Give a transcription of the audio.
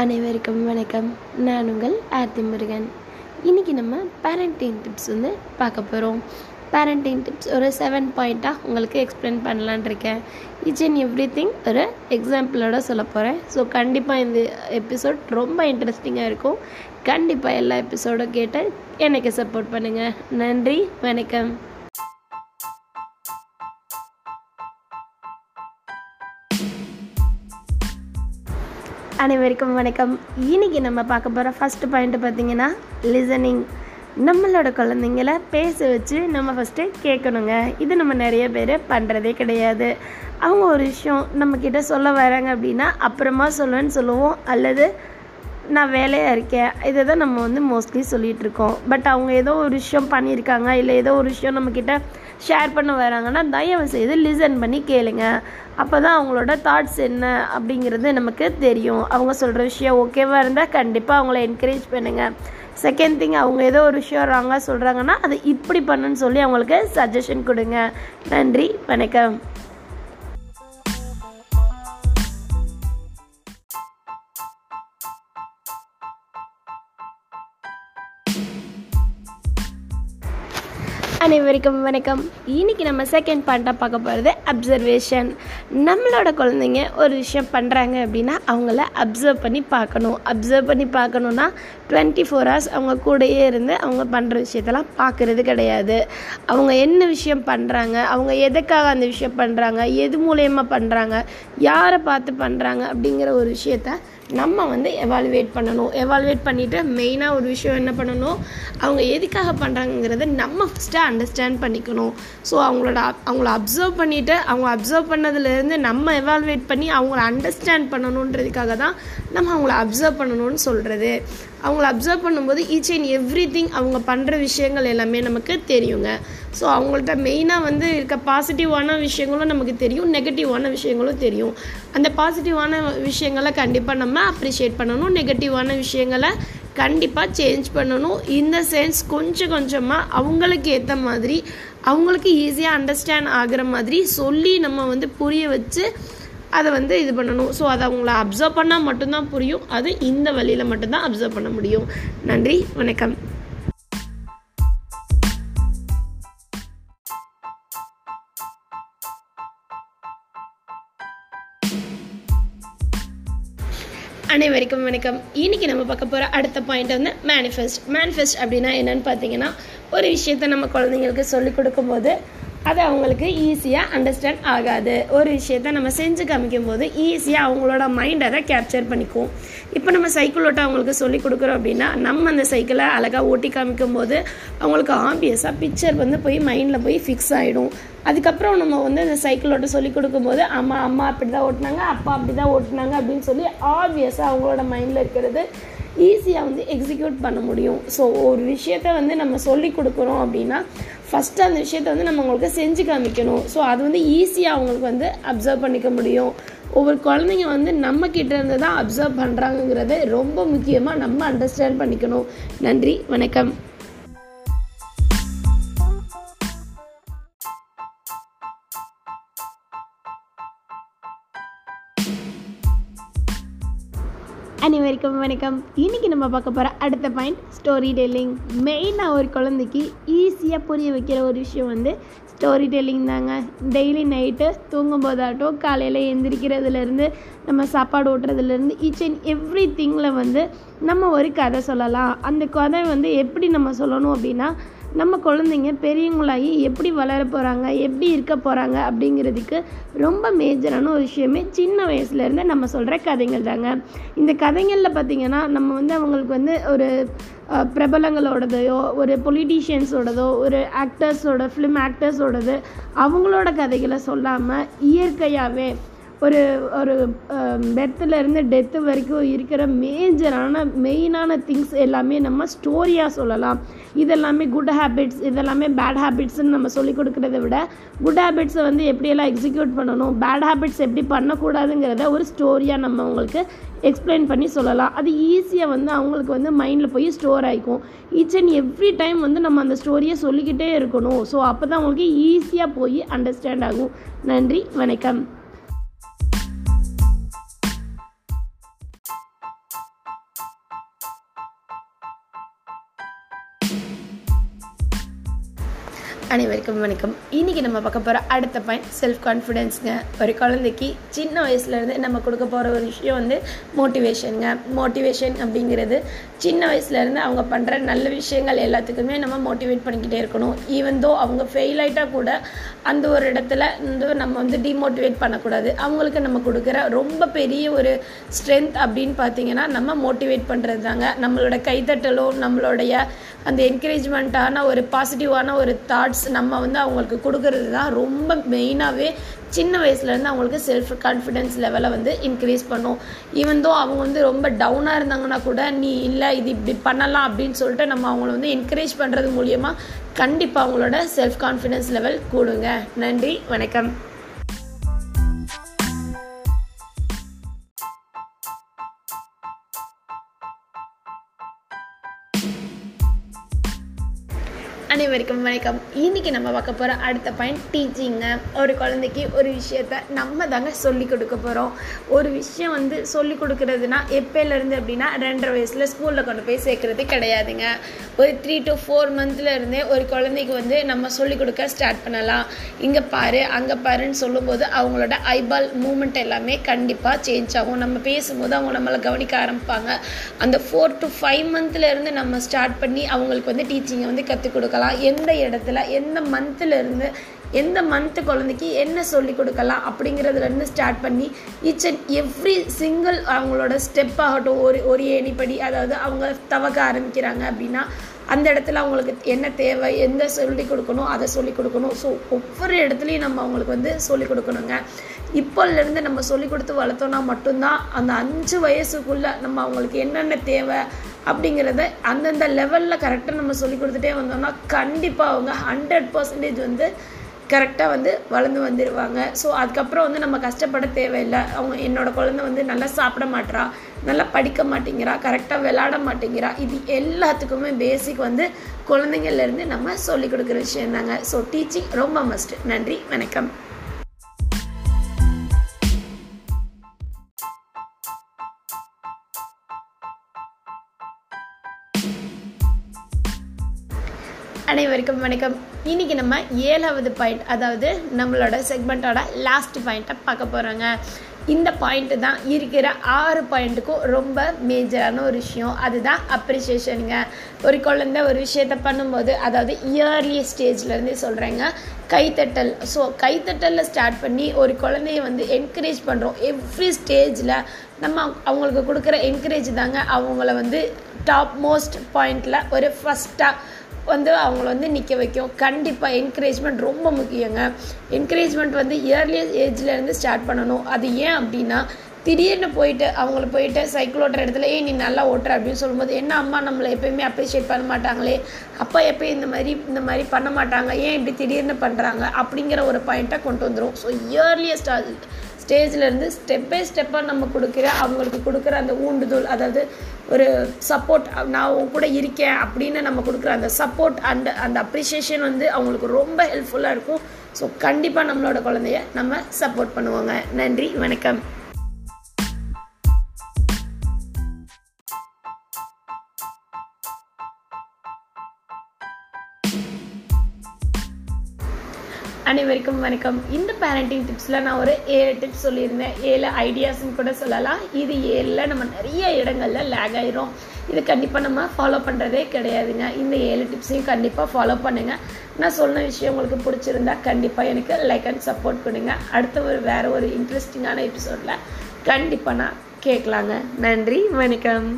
அனைவருக்கும் வணக்கம். நான் உங்கள் ஆர்த்தி முருகன் இன்றைக்கி நம்ம பேரண்டிங் டிப்ஸ் வந்து பார்க்க போகிறோம் பேரண்டிங் டிப்ஸ் ஒரு செவன் பாயிண்ட்டாக உங்களுக்கு எக்ஸ்பிளைன் பண்ணலான் இருக்கேன். இச் அண்ட் எவ்ரி திங் ஒரு எக்ஸாம்பிளோட சொல்ல போகிறேன் ஸோ கண்டிப்பாக இந்த எபிசோட் ரொம்ப இன்ட்ரெஸ்டிங்காக இருக்கும். கண்டிப்பாக எல்லா எபிசோடும் கேட்டு எனக்கு சப்போர்ட் பண்ணுங்கள் நன்றி வணக்கம். அனைவருக்கும் வணக்கம். இன்னைக்கு நம்ம பார்க்க போகிற ஃபஸ்ட்டு பாயிண்ட் பார்த்திங்கன்னா லிசனிங் நம்மளோட குழந்தைங்கள பேச வச்சு நம்ம ஃபஸ்ட்டு கேட்கணுங்க. இது நம்ம நிறைய பேர் பண்ணுறதே கிடையாது. அவங்க ஒரு விஷயம் நம்மக்கிட்ட சொல்ல வராங்க அப்படின்னா அப்புறமா சொல்லுவேன்னு சொல்லுவோம். அல்லது நான் வேலையாக இருக்கேன். இதை தான் நம்ம வந்து மோஸ்ட்லி சொல்லிகிட்ருக்கோம் பட் அவங்க ஏதோ ஒரு விஷயம் பண்ணியிருக்காங்க இல்லை ஏதோ ஒரு விஷயம் நம்மக்கிட்ட ஷேர் பண்ண வராங்கன்னா தயவு செய்து லிசன் பண்ணி கேளுங்க. அப்போ தான் அவங்களோட தாட்ஸ் என்ன அப்படிங்கிறது நமக்கு தெரியும். அவங்க சொல்கிற விஷயம் ஓகேவாக இருந்தால் கண்டிப்பாக அவங்கள என்கரேஜ் பண்ணுங்கள் செகண்ட் திங் அவங்க ஏதோ ஒரு விஷயம் ராங்காக சொல்கிறாங்கன்னா அதை இப்படி பண்ணுன்னு சொல்லி அவங்களுக்கு சஜஷன் கொடுங்க. நன்றி வணக்கம். அனைவருக்கும் வணக்கம். இன்னைக்கு நம்ம செகண்ட் பாயிண்ட்டாக பார்க்க போகிறது அப்சர்வேஷன் நம்மளோட குழந்தைங்க ஒரு விஷயம் பண்ணுறாங்க அப்படின்னா அவங்கள அப்சர்வ் பண்ணி பார்க்கணும். அப்சர்வ் பண்ணி பார்க்கணுன்னா டுவெண்ட்டி ஃபோர் ஹவர்ஸ் அவங்க கூடயே இருந்து அவங்க பண்ணுற விஷயத்தெல்லாம் பார்க்குறது கிடையாது. அவங்க என்ன விஷயம் பண்ணுறாங்க அவங்க எதுக்காக அந்த விஷயம் பண்ணுறாங்க எது மூலயமா பண்ணுறாங்க யாரை பார்த்து பண்ணுறாங்க அப்படிங்கிற ஒரு விஷயத்த நம்ம வந்து எவாலுவேட் பண்ணணும். எவாலுவேட் பண்ணிவிட்டு மெயினாக ஒரு விஷயம் என்ன பண்ணணும் அவங்க எதுக்காக பண்ணுறாங்கிறத நம்ம ஃபஸ்ட்டு அண்டர்ஸ்டாண்ட் பண்ணிக்கணும். ஸோ அவங்களோட அவங்கள அப்சர்வ் பண்ணிவிட்டு அவங்க அப்சர்வ் பண்ணதுலேருந்து நம்ம எவால்வேட் பண்ணி அவங்கள அண்டர்ஸ்டாண்ட் பண்ணணுன்றதுக்காக தான் நம்ம அவங்கள அப்சர்வ் பண்ணணும்னு சொல்கிறது அவங்கள அப்சர்வ் பண்ணும்போது ஈச் அண்ட் எவ்ரி திங் அவங்க பண்ணுற விஷயங்கள் எல்லாமே நமக்கு தெரியுங்க. ஸோ அவங்கள்ட்ட மெயினாக வந்து இருக்க பாசிட்டிவான விஷயங்களும் நமக்கு தெரியும் நெகட்டிவான விஷயங்களும் தெரியும். அந்த பாசிட்டிவான விஷயங்களை கண்டிப்பாக நம்ம அப்ரிஷியேட் பண்ணணும் நெகட்டிவான விஷயங்களை கண்டிப்பாக சேஞ்ச் பண்ணணும். இந்த சென்ஸ் கொஞ்சம் கொஞ்சமாக அவங்களுக்கு ஏற்ற மாதிரி அவங்களுக்கு ஈஸியாக அண்டர்ஸ்டாண்ட் ஆகிற மாதிரி சொல்லி நம்ம வந்து புரிய வச்சு அதை வந்து இது பண்ணணும். ஸோ அதை அவங்கள அப்சர்வ் பண்ணால் மட்டும்தான் புரியும். அது இந்த வழியில் மட்டும்தான் அப்சர்வ் பண்ண முடியும். நன்றி வணக்கம். அனைவருக்கும் வணக்கம். இன்னைக்கு நம்ம பார்க்க போகிற அடுத்த பாயிண்ட் வந்து மேனிஃபெஸ்ட் மேனிஃபெஸ்ட் அப்படின்னா என்னன்னு பார்த்தீங்கன்னா ஒரு விஷயத்த நம்ம குழந்தைங்களுக்கு சொல்லிக் கொடுக்கும்போது அது அவங்களுக்கு ஈஸியாக அண்டர்ஸ்டாண்ட் ஆகாது. ஒரு விஷயத்த நம்ம செஞ்சு காமிக்கும் போது ஈஸியாக அவங்களோட மைண்ட் அதை கேப்சர் பண்ணிக்கும். இப்போ நம்ம சைக்கிள் ஓட்ட அவங்களுக்கு சொல்லி கொடுக்குறோம் அப்படின்னா நம்ம அந்த சைக்கிளை அழகாக ஓட்டி காமிக்கும் போது அவங்களுக்கு ஆப்வியஸாக பிக்சர் வந்து போய் மைண்டில் போய் ஃபிக்ஸ் ஆகிடும் அதுக்கப்புறம் நம்ம வந்து அந்த சைக்கிள் ஓட்ட சொல்லி கொடுக்கும்போது அம்மா அம்மா அப்படி தான் ஓட்டினாங்க அப்பா அப்படி தான் ஓட்டினாங்க அப்படின்னு சொல்லி ஆப்வியஸாக அவங்களோட மைண்டில் இருக்கிறது ஈஸியாக வந்து எக்ஸிக்யூட் பண்ண முடியும். ஸோ ஒரு விஷயத்த வந்து நம்ம சொல்லி கொடுக்குறோம் அப்படின்னா ஃபஸ்ட்டு அந்த விஷயத்த வந்து நம்ம அவங்களுக்கு செஞ்சு காமிக்கணும். ஸோ அது வந்து ஈஸியாக அவங்களுக்கு வந்து அப்சர்வ் பண்ணிக்க முடியும். ஒவ்வொரு குழந்தைங்க வந்து நம்ம கிட்ட இருந்து தான் அப்சர்வ் பண்ணுறாங்கங்கிறத ரொம்ப முக்கியமாக நம்ம அண்டர்ஸ்டாண்ட் பண்ணிக்கணும். நன்றி வணக்கம். வணக்கம் வணக்கம். இன்றைக்கி நம்ம பார்க்க போகிற அடுத்த பாயிண்ட் ஸ்டோரி டெல்லிங் மெயினாக ஒரு குழந்தைக்கு ஈஸியாக புரிய வைக்கிற ஒரு விஷயம் வந்து ஸ்டோரி டெல்லிங் தாங்க. டெய்லி நைட்டு தூங்கும் போதாட்டும் காலையில் எந்திரிக்கிறதுலேருந்து நம்ம சாப்பாடு ஓட்டுறதுலேருந்து ஈச் அண்ட் எவ்ரி திங்கில் வந்து நம்ம ஒரு கதை சொல்லலாம். அந்த கதை வந்து எப்படி நம்ம சொல்லணும் அப்படின்னா நம்ம குழந்தைங்க பெரியவங்களாகி எப்படி வளர போகிறாங்க எப்படி இருக்க போகிறாங்க அப்படிங்கிறதுக்கு ரொம்ப மேஜரான ஒரு விஷயமே சின்ன வயசுலேருந்து நம்ம சொல்கிற கதைகள் தாங்க. இந்த கதைகளில் பார்த்திங்கன்னா நம்ம வந்து அவங்களுக்கு வந்து ஒரு பிரபலங்களோடதையோ ஒரு பொலிட்டீஷியன்ஸோடதோ ஒரு ஆக்டர்ஸோட ஃபிலிம் ஆக்டர்ஸோடது அவங்களோட கதைகளை சொல்லாமல் இயற்கையாகவே ஒரு ஒரு பெர்த்துலேருந்து டெத்து வரைக்கும் இருக்கிற மேஜரான மெயினான திங்ஸ் எல்லாமே நம்ம ஸ்டோரியாக சொல்லலாம். இதெல்லாமே குட் ஹேபிட்ஸ் இதெல்லாமே பேட் ஹேபிட்ஸ்ன்னு நம்ம சொல்லிக் கொடுக்குறத விட குட் ஹேபிட்ஸை வந்து எப்படியெல்லாம் எக்ஸிக்யூட் பண்ணணும் பேட் ஹேபிட்ஸ் எப்படி பண்ணக்கூடாதுங்கிறத ஒரு ஸ்டோரியாக நம்ம அவங்களுக்கு எக்ஸ்பிளைன் பண்ணி சொல்லலாம். அது ஈஸியாக வந்து அவங்களுக்கு வந்து மைண்டில் போய் ஸ்டோர் ஆகிக்கும் ஈச் அண்ட் எவ்ரி டைம் வந்து நம்ம அந்த ஸ்டோரியை சொல்லிக்கிட்டே இருக்கணும். ஸோ அப்போ தான் அவங்களுக்கு ஈஸியாக போய் அண்டர்ஸ்டாண்ட் ஆகும். நன்றி வணக்கம். அனைவருக்கும் வணக்கம். இன்றைக்கி நம்ம பார்க்க போகிற அடுத்த பாயிண்ட் செல்ஃப் கான்ஃபிடென்ஸுங்க ஒரு குழந்தைக்கு சின்ன வயசுலேருந்து நம்ம கொடுக்க போகிற ஒரு விஷயம் வந்து மோட்டிவேஷனுங்க மோட்டிவேஷன் அப்படிங்கிறது சின்ன வயசுலேருந்து அவங்க பண்ணுற நல்ல விஷயங்கள் எல்லாத்துக்குமே நம்ம மோட்டிவேட் பண்ணிக்கிட்டே இருக்கணும். ஈவன் தோ அவங்க ஃபெயில் ஆகிட்டால் கூட அந்த ஒரு இடத்துல வந்து நம்ம வந்து டிமோட்டிவேட் பண்ணக்கூடாது. அவங்களுக்கு நம்ம கொடுக்குற ரொம்ப பெரிய ஒரு ஸ்ட்ரென்த் அப்படின்னு பார்த்தீங்கன்னா நம்ம மோட்டிவேட் பண்ணுறது தாங்க நம்மளோட கைத்தட்டலும் நம்மளுடைய அந்த என்கரேஜ்மெண்ட்டான ஒரு பாசிட்டிவான ஒரு தாட்ஸ் நம்ம வந்து அவங்களுக்கு கொடுக்கறது தான் ரொம்ப மெயினாகவே சின்ன வயசுலேருந்து அவங்களுக்கு செல்ஃப் கான்ஃபிடென்ஸ் லெவலை வந்து இன்க்ரீஸ் பண்ணும். ஈவன்தோ அவங்க வந்து ரொம்ப டவுனாக இருந்தாங்கன்னா கூட நீ இல்லை இது இப்படி பண்ணலாம் அப்படின்னு சொல்லிட்டு நம்ம அவங்கள வந்து என்கரேஜ் பண்ணுறது மூலியமாக கண்டிப்பாக அவங்களோட செல்ஃப் கான்ஃபிடென்ஸ் லெவல் கூடுங்க. நன்றி வணக்கம். வரைக்கும் வணக்கம். இன்றைக்கி நம்ம பார்க்க போகிற அடுத்த பாயிண்ட் டீச்சிங்க ஒரு குழந்தைக்கு ஒரு விஷயத்த நம்ம தாங்க சொல்லிக் கொடுக்க போகிறோம் ஒரு விஷயம் வந்து சொல்லிக் கொடுக்குறதுனா எப்போலேருந்து அப்படின்னா ரெண்டரை வயசில் ஸ்கூலில் கொண்டு போய் சேர்க்குறது கிடையாதுங்க. ஒரு த்ரீ டு ஃபோர் மந்த்லேருந்தே ஒரு குழந்தைக்கு வந்து நம்ம சொல்லிக் கொடுக்க ஸ்டார்ட் பண்ணலாம். இங்கே பாரு அங்கே பாருன்னு சொல்லும்போது அவங்களோட ஐபால் மூமெண்ட் எல்லாமே கண்டிப்பாக சேஞ்ச் ஆகும். நம்ம பேசும்போது அவங்க நம்மளை கவனிக்க ஆரம்பிப்பாங்க. அந்த ஃபோர் டு ஃபைவ் மந்த்லேருந்து நம்ம ஸ்டார்ட் பண்ணி அவங்களுக்கு வந்து டீச்சிங்கை வந்து கற்றுக் கொடுக்கலாம். எந்த இடத்துல எந்த மந்த்லேருந்து எந்த மந்த்து குழந்தைக்கு என்ன சொல்லி கொடுக்கலாம் அப்படிங்கிறதுலேருந்து ஸ்டார்ட் பண்ணி ஈச் அண்ட் எவ்ரி சிங்கிள் அவங்களோட ஸ்டெப் ஆகட்டும் ஒரு ஒரு ஏணிப்படி அதாவது அவங்க தவக்க ஆரம்பிக்கிறாங்க அப்படின்னா அந்த இடத்துல அவங்களுக்கு என்ன தேவை எந்த சொல்லிக் கொடுக்கணும் அதை சொல்லிக் கொடுக்கணும். ஸோ ஒவ்வொரு இடத்துலையும் நம்ம அவங்களுக்கு வந்து சொல்லிக் கொடுக்கணுங்க. இப்போலேருந்து நம்ம சொல்லிக் கொடுத்து வளர்த்தோன்னா மட்டும்தான் அந்த அஞ்சு வயசுக்குள்ளே நம்ம அவங்களுக்கு என்னென்ன தேவை அப்படிங்கிறத அந்தந்த லெவலில் கரெக்டாக நம்ம சொல்லி கொடுத்துட்டே வந்தோம்னா கண்டிப்பாக அவங்க ஹண்ட்ரட் பர்சன்டேஜ் வந்து கரெக்டாக வந்து வளர்ந்து வந்துடுவாங்க ஸோ அதுக்கப்புறம் வந்து நம்ம கஷ்டப்பட தேவையில்லை. அவங்க என்னோடய குழந்தை வந்து நல்லா சாப்பிட மாட்றா நல்லா படிக்க மாட்டேங்கிறா கரெக்டாக விளாட மாட்டேங்கிறா. இது எல்லாத்துக்குமே பேசிக் வந்து குழந்தைங்கள்லேருந்து நம்ம சொல்லிக் கொடுக்குற விஷயம் தாங்க. ஸோ டீச்சிங் ரொம்ப மஸ்ட் நன்றி வணக்கம். அனைவருக்கும் வணக்கம். இன்றைக்கி நம்ம ஏழாவது பாயிண்ட் அதாவது நம்மளோட செக்மெண்ட்டோட லாஸ்ட் பாயிண்ட்டை பார்க்க போகிறோங்க இந்த பாயிண்ட்டு தான் இருக்கிற ஆறு பாயிண்ட்டுக்கும் ரொம்ப மேஜரான ஒரு விஷயம். அதுதான் அப்ரிசியேஷனுங்க ஒரு குழந்த ஒரு விஷயத்த பண்ணும்போது அதாவது இயர்லி ஸ்டேஜ்லேருந்தே சொல்கிறேங்க கைத்தட்டல் ஸோ கைத்தட்டலில் ஸ்டார்ட் பண்ணி ஒரு குழந்தைய வந்து என்கரேஜ் பண்ணுறோம் எவ்ரி ஸ்டேஜில் நம்ம அவங்களுக்கு கொடுக்குற என்கரேஜ் தாங்க. அவங்கள வந்து டாப் மோஸ்ட் பாயிண்டில் ஒரு ஃபஸ்ட்டாக வந்து அவங்கள வந்து நிற்க வைக்கும். கண்டிப்பாக என்கரேஜ்மெண்ட் ரொம்ப முக்கியங்க. என்கரேஜ்மெண்ட் வந்து இயர்லி ஏஜ்லேருந்து ஸ்டார்ட் பண்ணணும். அது ஏன் அப்படின்னா திடீர்னு போயிட்டு அவங்கள போயிட்டு சைக்கிள் ஓட்டுற இடத்துல ஏன் நீ நல்லா ஓட்டுற அப்படின்னு சொல்லும்போது என்ன அம்மா நம்மளை எப்பயுமே அப்ரிஷியேட் பண்ண மாட்டாங்களே? அப்பா எப்போயும் இந்த மாதிரி இந்த மாதிரி பண்ண மாட்டாங்க. ஏன் இப்படி திடீர்னு பண்ணுறாங்க அப்படிங்கிற ஒரு பாயிண்ட்டை கொண்டு வந்துடும் ஸோ இயர்லியஸ்ட் ஸ்டேஜ்லேருந்து ஸ்டெப் பை ஸ்டெப்பாக நம்ம கொடுக்குற அவங்களுக்கு கொடுக்குற அந்த ஊண்டுதோல் அதாவது ஒரு சப்போர்ட் நான் உன் கூட இருக்கேன் அப்படின்னு நம்ம கொடுக்குற அந்த சப்போர்ட் அண்ட் அந்த அப்ரிஷியேஷன் வந்து அவங்களுக்கு ரொம்ப ஹெல்ப்ஃபுல்லாக இருக்கும். ஸோ கண்டிப்பாக நம்மளோட குழந்தைய நம்ம சப்போர்ட் பண்ணுவோங்க. நன்றி வணக்கம். அனைவருக்கும் வணக்கம். இந்த பேரண்டிங் டிப்ஸில் நான் ஒரு ஏழு டிப்ஸ் சொல்லியிருந்தேன். ஏழு ஐடியாஸ்ன்னு கூட சொல்லலாம். இது ஏழில் நம்ம நிறைய இடங்களில் லேக் ஆயிரும். இது கண்டிப்பாக நம்ம ஃபாலோ பண்ணுறதே கிடையாதுங்க. இந்த ஏழு டிப்ஸையும் கண்டிப்பாக ஃபாலோ பண்ணுங்கள் நான் சொன்ன விஷயம் உங்களுக்கு பிடிச்சிருந்தா கண்டிப்பாக எனக்கு லைக் அண்ட் சப்போர்ட் கொடுங்க அடுத்த ஒரு வேறு ஒரு இன்ட்ரெஸ்டிங்கான எபிசோடில் கண்டிப்பாக நான் கேட்கலாங்க. நன்றி வணக்கம்.